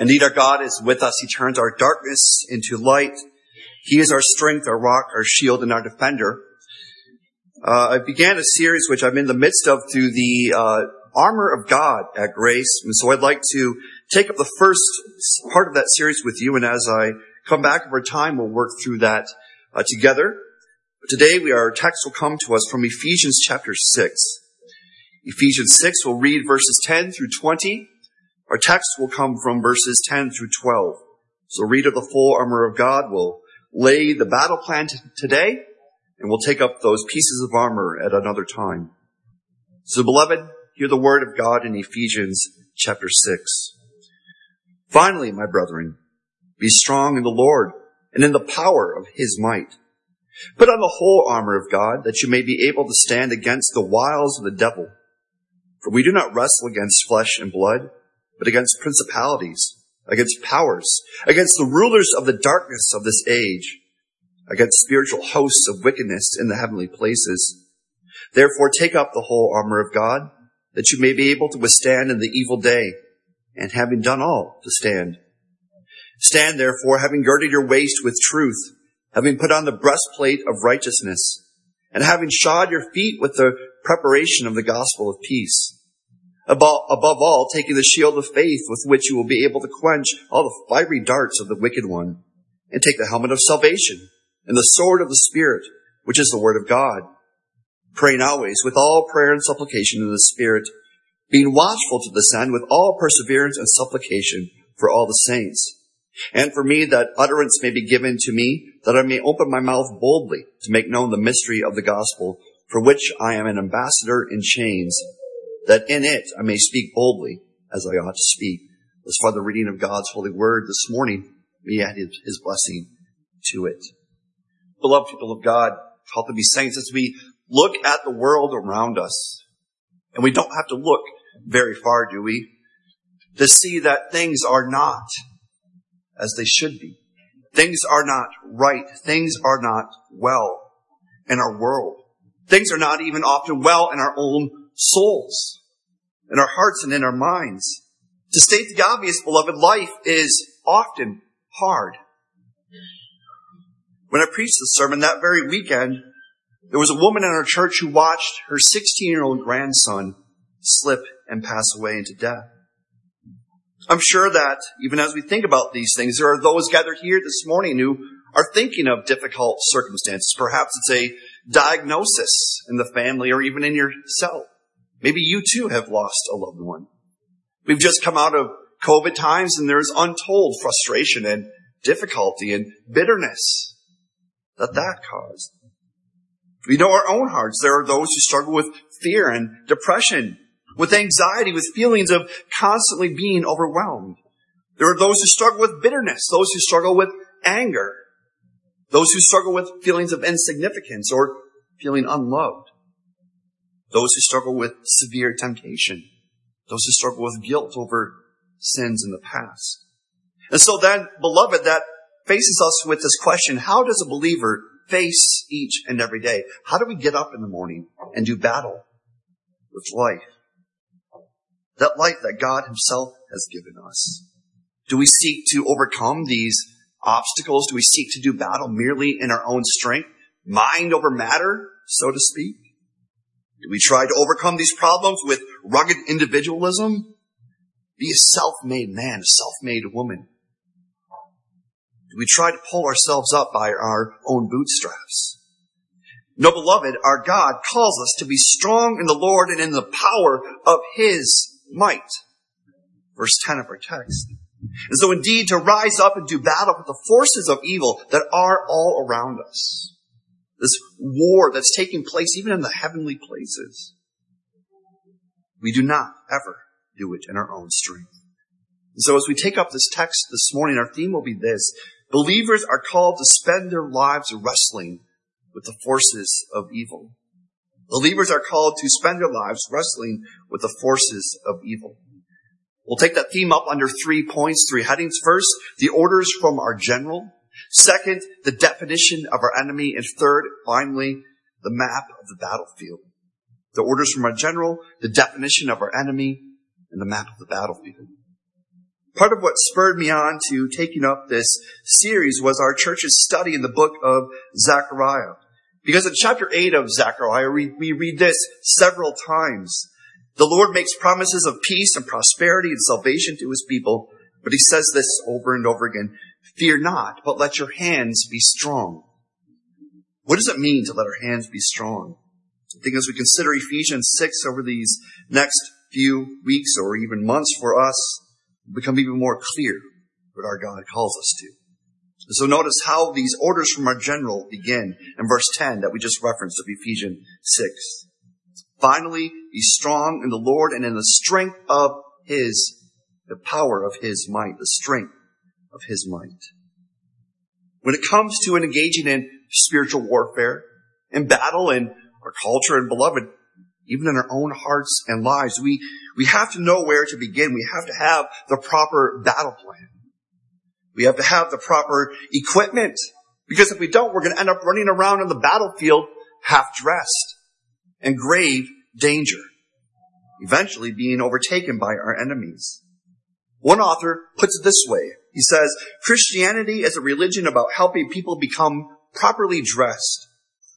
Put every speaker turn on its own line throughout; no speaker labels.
Indeed, our God is with us. He turns our darkness into light. He is our strength, our rock, our shield, and our defender. Uh, I began a series which I'm in the midst of through the uh, armor of God at Grace, and so I'd like to take up the first part of that series with you. And as I come back over time, we'll work through that uh, together. But today, we our text will come to us from Ephesians chapter six. Ephesians six, we'll read verses ten through twenty. Our text will come from verses 10 through 12. So read of the full armor of God. We'll lay the battle plan t- today, and we'll take up those pieces of armor at another time. So beloved, hear the word of God in Ephesians chapter 6. Finally, my brethren, be strong in the Lord and in the power of his might. Put on the whole armor of God that you may be able to stand against the wiles of the devil. For we do not wrestle against flesh and blood, but against principalities, against powers, against the rulers of the darkness of this age, against spiritual hosts of wickedness in the heavenly places. Therefore take up the whole armor of God, that you may be able to withstand in the evil day, and having done all, to stand. Stand therefore, having girded your waist with truth, having put on the breastplate of righteousness, and having shod your feet with the preparation of the gospel of peace above, above all, taking the shield of faith with which you will be able to quench all the fiery darts of the wicked one, and take the helmet of salvation and the sword of the Spirit, which is the word of God. Praying always with all prayer and supplication in the Spirit, being watchful to this end with all perseverance and supplication for all the saints. And for me that utterance may be given to me, that I may open my mouth boldly to make known the mystery of the gospel, for which I am an ambassador in chains, that in it I may speak boldly as I ought to speak. As for the reading of God's holy word this morning, we add his, his blessing to it. Beloved people of God, help to be saints, as we look at the world around us, and we don't have to look very far, do we? To see that things are not as they should be. Things are not right. Things are not well in our world. Things are not even often well in our own souls, in our hearts and in our minds. To state the obvious, beloved, life is often hard. When I preached the sermon that very weekend, there was a woman in our church who watched her 16 year old grandson slip and pass away into death. I'm sure that even as we think about these things, there are those gathered here this morning who are thinking of difficult circumstances. Perhaps it's a diagnosis in the family or even in yourself. Maybe you too have lost a loved one. We've just come out of COVID times and there's untold frustration and difficulty and bitterness that that caused. We know our own hearts. There are those who struggle with fear and depression, with anxiety, with feelings of constantly being overwhelmed. There are those who struggle with bitterness, those who struggle with anger, those who struggle with feelings of insignificance or feeling unloved those who struggle with severe temptation, those who struggle with guilt over sins in the past. And so then, beloved, that faces us with this question, how does a believer face each and every day? How do we get up in the morning and do battle with life? That life that God himself has given us. Do we seek to overcome these obstacles? Do we seek to do battle merely in our own strength? Mind over matter, so to speak? Do we try to overcome these problems with rugged individualism? Be a self-made man, a self-made woman. Do we try to pull ourselves up by our own bootstraps? No, beloved, our God calls us to be strong in the Lord and in the power of His might. Verse 10 of our text. And so indeed to rise up and do battle with the forces of evil that are all around us this war that's taking place even in the heavenly places. We do not ever do it in our own strength. And so as we take up this text this morning, our theme will be this. Believers are called to spend their lives wrestling with the forces of evil. Believers are called to spend their lives wrestling with the forces of evil. We'll take that theme up under three points, three headings. First, the orders from our general. Second, the definition of our enemy. And third, finally, the map of the battlefield. The orders from our general, the definition of our enemy, and the map of the battlefield. Part of what spurred me on to taking up this series was our church's study in the book of Zechariah. Because in chapter 8 of Zechariah, we, we read this several times. The Lord makes promises of peace and prosperity and salvation to his people, but he says this over and over again. Fear not, but let your hands be strong. What does it mean to let our hands be strong? I think as we consider Ephesians 6 over these next few weeks or even months for us, become even more clear what our God calls us to. So notice how these orders from our general begin in verse 10 that we just referenced of Ephesians 6. Finally, be strong in the Lord and in the strength of His, the power of His might, the strength of His might. When it comes to engaging in spiritual warfare, in battle, in our culture and beloved, even in our own hearts and lives, we, we have to know where to begin. We have to have the proper battle plan. We have to have the proper equipment. Because if we don't, we're going to end up running around on the battlefield half dressed in grave danger, eventually being overtaken by our enemies. One author puts it this way. He says, Christianity is a religion about helping people become properly dressed,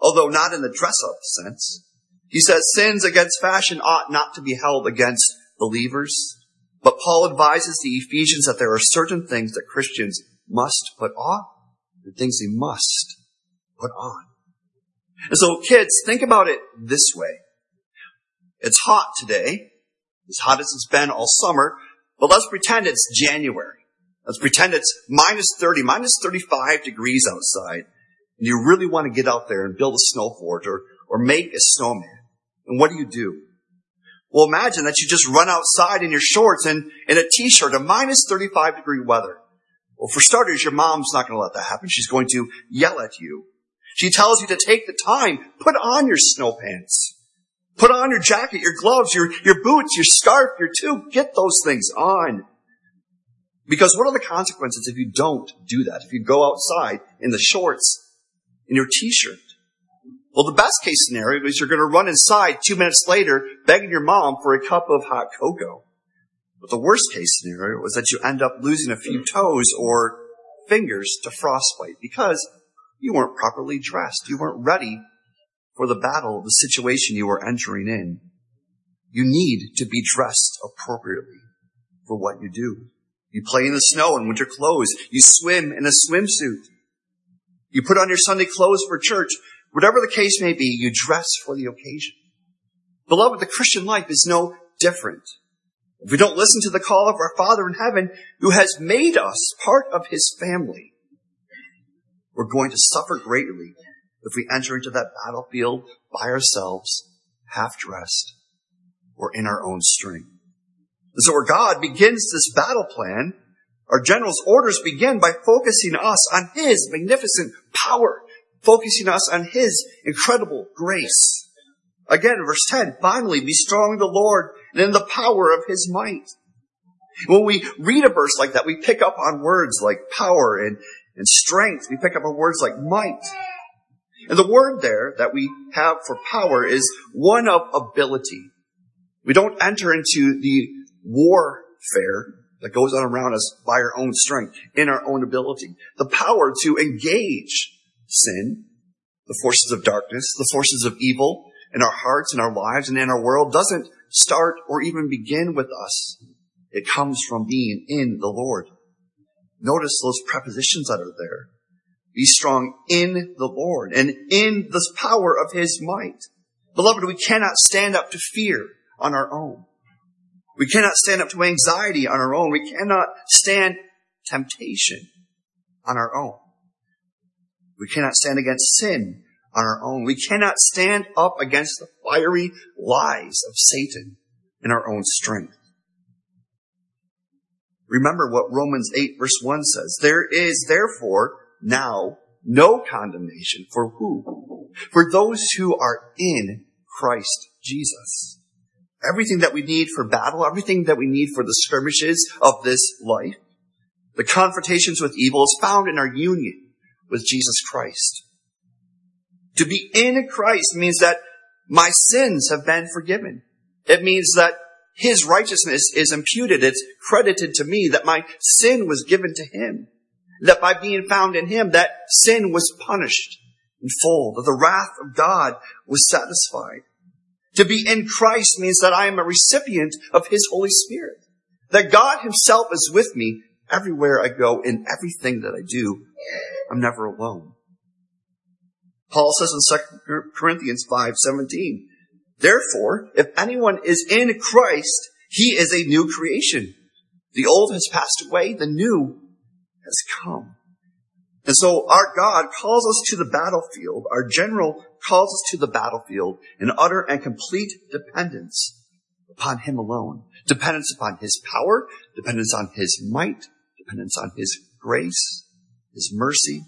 although not in the dress up sense. He says sins against fashion ought not to be held against believers. But Paul advises the Ephesians that there are certain things that Christians must put off and things they must put on. And so kids, think about it this way. It's hot today, as hot as it's been all summer, but let's pretend it's January. Let's pretend it's minus 30, minus 35 degrees outside, and you really want to get out there and build a snow fort or, or make a snowman. And what do you do? Well, imagine that you just run outside in your shorts and in a t-shirt in minus 35 degree weather. Well, for starters, your mom's not going to let that happen. She's going to yell at you. She tells you to take the time, put on your snow pants. Put on your jacket, your gloves, your, your boots, your scarf, your tube. Get those things on. Because what are the consequences if you don't do that? If you go outside in the shorts, in your t-shirt? Well, the best case scenario is you're going to run inside two minutes later begging your mom for a cup of hot cocoa. But the worst case scenario is that you end up losing a few toes or fingers to frostbite because you weren't properly dressed. You weren't ready for the battle, the situation you were entering in. You need to be dressed appropriately for what you do. You play in the snow in winter clothes. You swim in a swimsuit. You put on your Sunday clothes for church. Whatever the case may be, you dress for the occasion. Beloved, the Christian life is no different. If we don't listen to the call of our Father in heaven, who has made us part of his family, we're going to suffer greatly if we enter into that battlefield by ourselves, half dressed, or in our own strength. And so where God begins this battle plan, our general's orders begin by focusing us on his magnificent power focusing us on His incredible grace. Again, verse 10, finally, be strong in the Lord and in the power of His might. When we read a verse like that, we pick up on words like power and, and strength. We pick up on words like might. And the word there that we have for power is one of ability. We don't enter into the warfare that goes on around us by our own strength, in our own ability. The power to engage sin, the forces of darkness, the forces of evil in our hearts, in our lives, and in our world doesn't start or even begin with us. It comes from being in the Lord. Notice those prepositions that are there. Be strong in the Lord and in the power of His might. Beloved, we cannot stand up to fear on our own. We cannot stand up to anxiety on our own. We cannot stand temptation on our own. We cannot stand against sin on our own. We cannot stand up against the fiery lies of Satan in our own strength. Remember what Romans 8 verse 1 says. There is therefore now no condemnation for who? For those who are in Christ Jesus. Everything that we need for battle, everything that we need for the skirmishes of this life, the confrontations with evil is found in our union with Jesus Christ. To be in Christ means that my sins have been forgiven. It means that his righteousness is imputed. It's credited to me that my sin was given to him. That by being found in him, that sin was punished in full. That the wrath of God was satisfied. To be in Christ means that I am a recipient of his Holy Spirit. That God himself is with me everywhere I go in everything that I do. I'm never alone. Paul says in 2 Corinthians 5, 17, Therefore, if anyone is in Christ, he is a new creation. The old has passed away, the new has come. And so our God calls us to the battlefield. Our general calls us to the battlefield in utter and complete dependence upon Him alone. Dependence upon His power, dependence on His might, dependence on His grace, His mercy.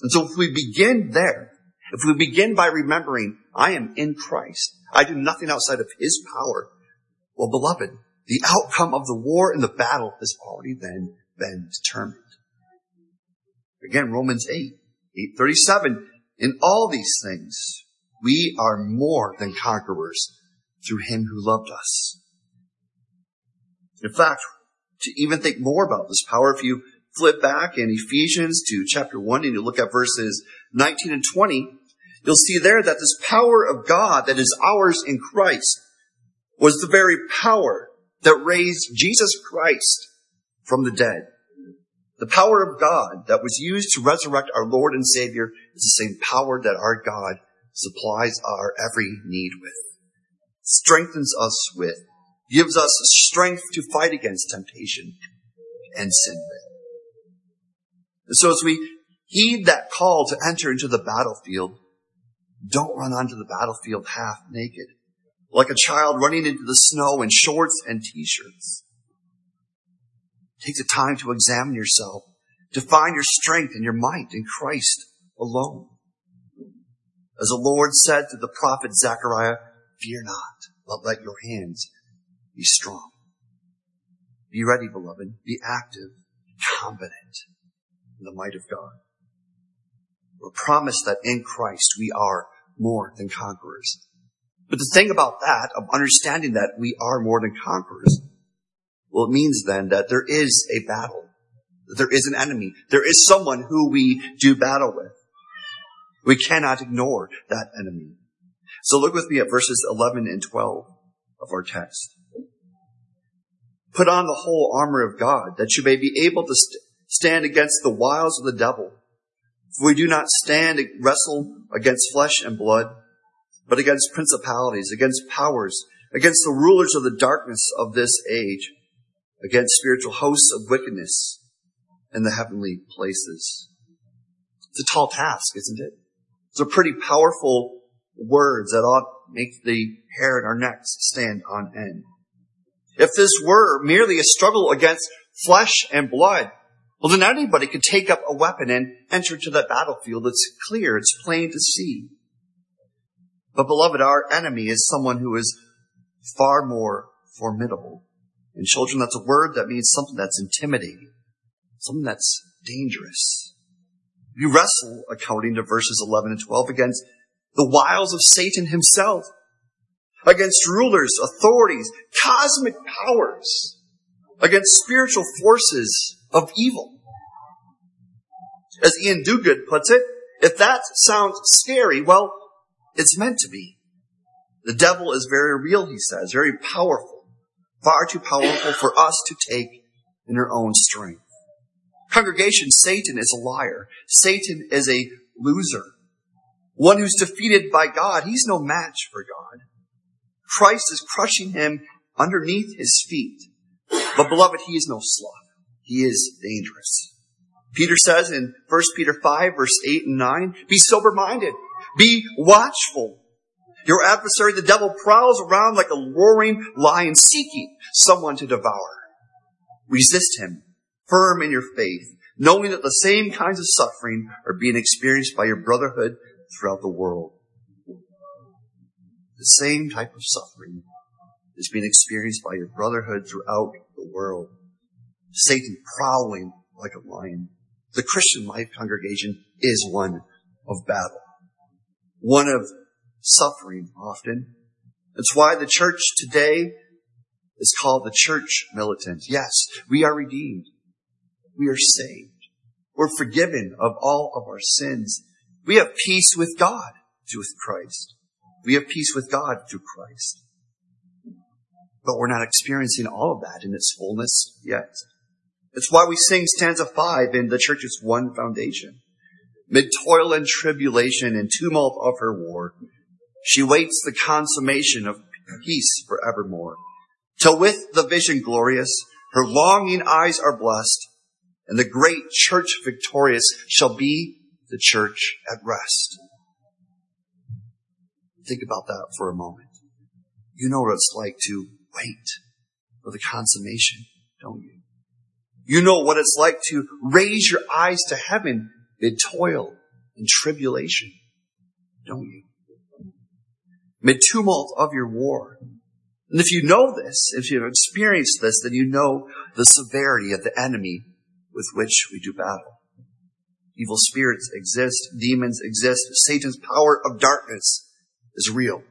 And so if we begin there, if we begin by remembering, I am in Christ, I do nothing outside of His power, well, beloved, the outcome of the war and the battle has already then been determined. Again, Romans 8, 837, in all these things, we are more than conquerors through Him who loved us. In fact, to even think more about this power, if you flip back in Ephesians to chapter 1 and you look at verses 19 and 20, you'll see there that this power of God that is ours in Christ was the very power that raised Jesus Christ from the dead. The power of God that was used to resurrect our Lord and Savior is the same power that our God supplies our every need with, strengthens us with, gives us strength to fight against temptation and sin with. And so as we heed that call to enter into the battlefield, don't run onto the battlefield half naked, like a child running into the snow in shorts and t-shirts. Take the time to examine yourself, to find your strength and your might in Christ alone. As the Lord said to the prophet Zechariah, fear not, but let your hands be strong. Be ready, beloved. Be active, confident in the might of God. We're promised that in Christ we are more than conquerors. But the thing about that, of understanding that we are more than conquerors, well, it means then that there is a battle. There is an enemy. There is someone who we do battle with. We cannot ignore that enemy. So look with me at verses 11 and 12 of our text. Put on the whole armor of God that you may be able to st- stand against the wiles of the devil. For we do not stand and wrestle against flesh and blood, but against principalities, against powers, against the rulers of the darkness of this age, against spiritual hosts of wickedness in the heavenly places. It's a tall task, isn't it? It's a pretty powerful words that ought to make the hair on our necks stand on end. If this were merely a struggle against flesh and blood, well then anybody could take up a weapon and enter to that battlefield. It's clear, it's plain to see. But beloved, our enemy is someone who is far more formidable. In children, that's a word that means something that's intimidating, something that's dangerous. You wrestle, according to verses 11 and 12, against the wiles of Satan himself, against rulers, authorities, cosmic powers, against spiritual forces of evil. As Ian Duguid puts it, if that sounds scary, well, it's meant to be. The devil is very real, he says, very powerful, far too powerful for us to take in our own strength. Congregation, Satan is a liar. Satan is a loser. One who's defeated by God. He's no match for God. Christ is crushing him underneath his feet. But beloved, he is no sloth. He is dangerous. Peter says in 1 Peter 5 verse 8 and 9, be sober minded. Be watchful. Your adversary, the devil, prowls around like a roaring lion seeking someone to devour. Resist him, firm in your faith, knowing that the same kinds of suffering are being experienced by your brotherhood throughout the world. The same type of suffering is being experienced by your brotherhood throughout the world. Satan prowling like a lion. The Christian life congregation is one of battle, one of suffering often. It's why the church today is called the church militant. Yes, we are redeemed. We are saved. We're forgiven of all of our sins. We have peace with God through Christ. We have peace with God through Christ. But we're not experiencing all of that in its fullness yet. It's why we sing stanza five in the church's one foundation. Mid toil and tribulation and tumult of her war, she waits the consummation of peace forevermore. Till with the vision glorious, her longing eyes are blessed, and the great church victorious shall be the church at rest. Think about that for a moment. You know what it's like to wait for the consummation, don't you? You know what it's like to raise your eyes to heaven mid toil and tribulation, don't you? Mid tumult of your war. And if you know this, if you've experienced this, then you know the severity of the enemy with which we do battle. Evil spirits exist, demons exist, Satan's power of darkness is real.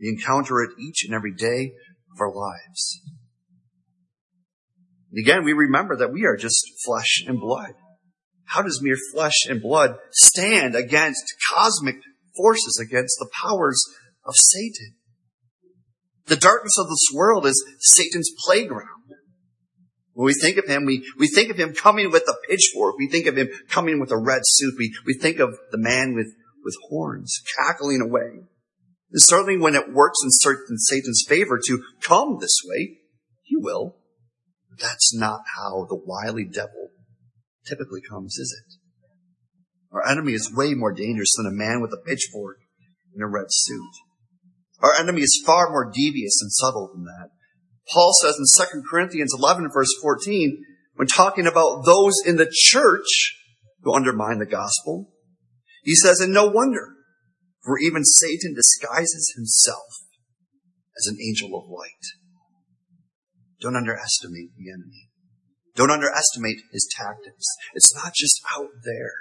We encounter it each and every day of our lives. And again, we remember that we are just flesh and blood. How does mere flesh and blood stand against cosmic forces, against the powers of Satan? The darkness of this world is Satan's playground. When we think of him, we, we think of him coming with a pitchfork. We think of him coming with a red suit. We, we think of the man with, with horns cackling away. And certainly when it works in certain Satan's favor to come this way, he will. But That's not how the wily devil typically comes, is it? Our enemy is way more dangerous than a man with a pitchfork in a red suit. Our enemy is far more devious and subtle than that. Paul says in 2 Corinthians 11 verse 14, when talking about those in the church who undermine the gospel, he says, and no wonder, for even Satan disguises himself as an angel of light. Don't underestimate the enemy. Don't underestimate his tactics. It's not just out there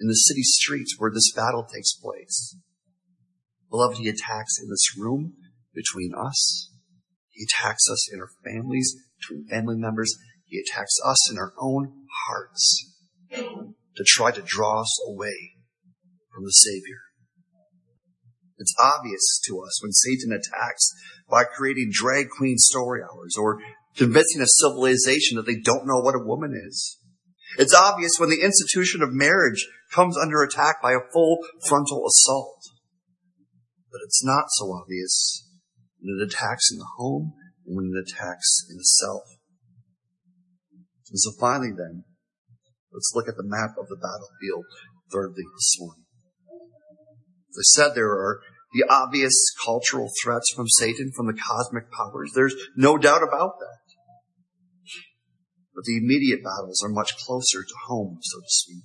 in the city streets where this battle takes place. Beloved, he attacks in this room between us. He attacks us in our families, between family members. He attacks us in our own hearts to try to draw us away from the Savior. It's obvious to us when Satan attacks by creating drag queen story hours or convincing a civilization that they don't know what a woman is. It's obvious when the institution of marriage comes under attack by a full frontal assault. But it's not so obvious when it attacks in the home and when it attacks in the self. And so finally then, let's look at the map of the battlefield thirdly this morning. As I said, there are the obvious cultural threats from Satan, from the cosmic powers. There's no doubt about that. But the immediate battles are much closer to home, so to speak.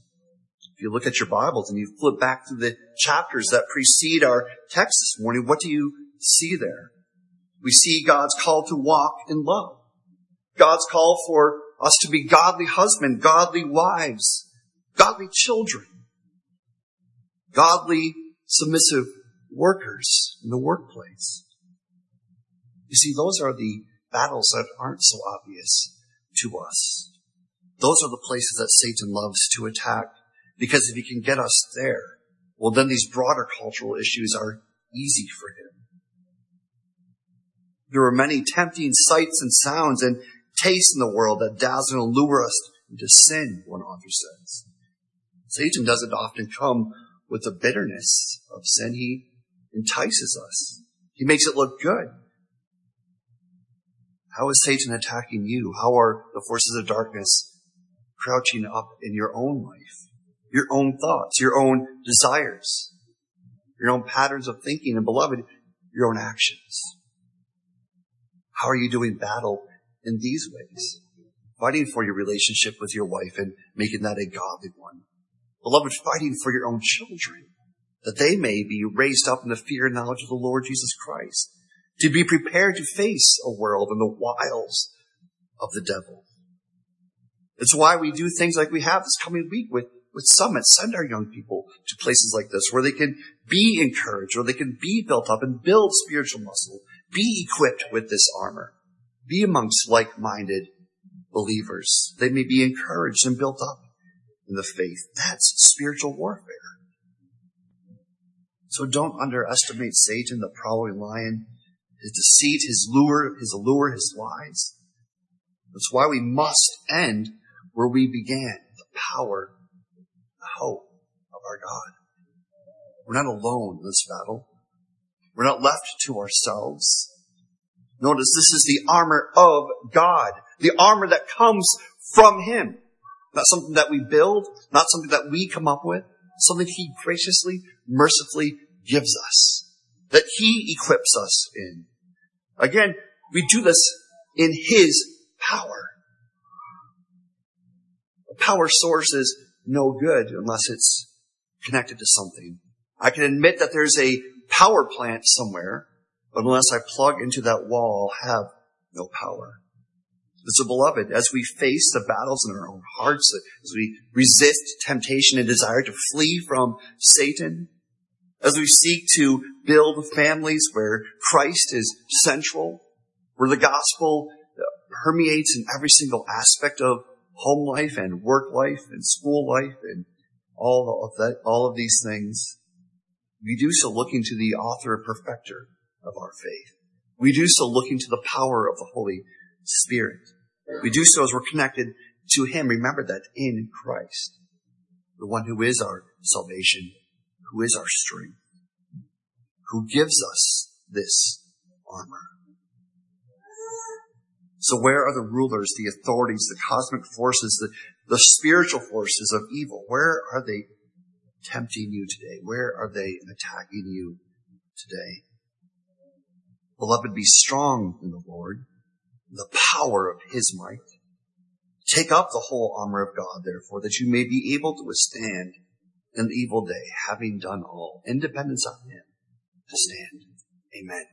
If you look at your Bibles and you flip back to the chapters that precede our text this morning, what do you see there? We see God's call to walk in love. God's call for us to be godly husbands, godly wives, godly children, godly submissive workers in the workplace. You see, those are the battles that aren't so obvious to us. Those are the places that Satan loves to attack because if he can get us there, well, then these broader cultural issues are easy for him. There are many tempting sights and sounds and tastes in the world that dazzle and lure us into sin, one author says. Satan doesn't often come with the bitterness of sin. He entices us. He makes it look good. How is Satan attacking you? How are the forces of darkness crouching up in your own life? Your own thoughts, your own desires, your own patterns of thinking, and beloved, your own actions. How are you doing battle in these ways? Fighting for your relationship with your wife and making that a godly one. Beloved, fighting for your own children that they may be raised up in the fear and knowledge of the Lord Jesus Christ, to be prepared to face a world and the wiles of the devil. It's why we do things like we have this coming week with, with Summit. Send our young people to places like this where they can be encouraged, where they can be built up and build spiritual muscle, Be equipped with this armor. Be amongst like-minded believers. They may be encouraged and built up in the faith. That's spiritual warfare. So don't underestimate Satan, the prowling lion, his deceit, his lure, his allure, his lies. That's why we must end where we began, the power, the hope of our God. We're not alone in this battle. We're not left to ourselves. Notice this is the armor of God, the armor that comes from Him. Not something that we build, not something that we come up with, something He graciously, mercifully gives us, that He equips us in. Again, we do this in His power. A power source is no good unless it's connected to something. I can admit that there's a power plant somewhere, but unless I plug into that wall, I'll have no power. So beloved, as we face the battles in our own hearts, as we resist temptation and desire to flee from Satan, as we seek to build families where Christ is central, where the gospel permeates in every single aspect of home life and work life and school life and all of that, all of these things, we do so looking to the author and perfecter of our faith. We do so looking to the power of the Holy Spirit. We do so as we're connected to Him. Remember that in Christ, the one who is our salvation, who is our strength, who gives us this armor. So where are the rulers, the authorities, the cosmic forces, the, the spiritual forces of evil? Where are they tempting you today? Where are they attacking you today? Beloved, be strong in the Lord, the power of his might. Take up the whole armor of God, therefore, that you may be able to withstand an evil day, having done all, independence on him to stand. Amen.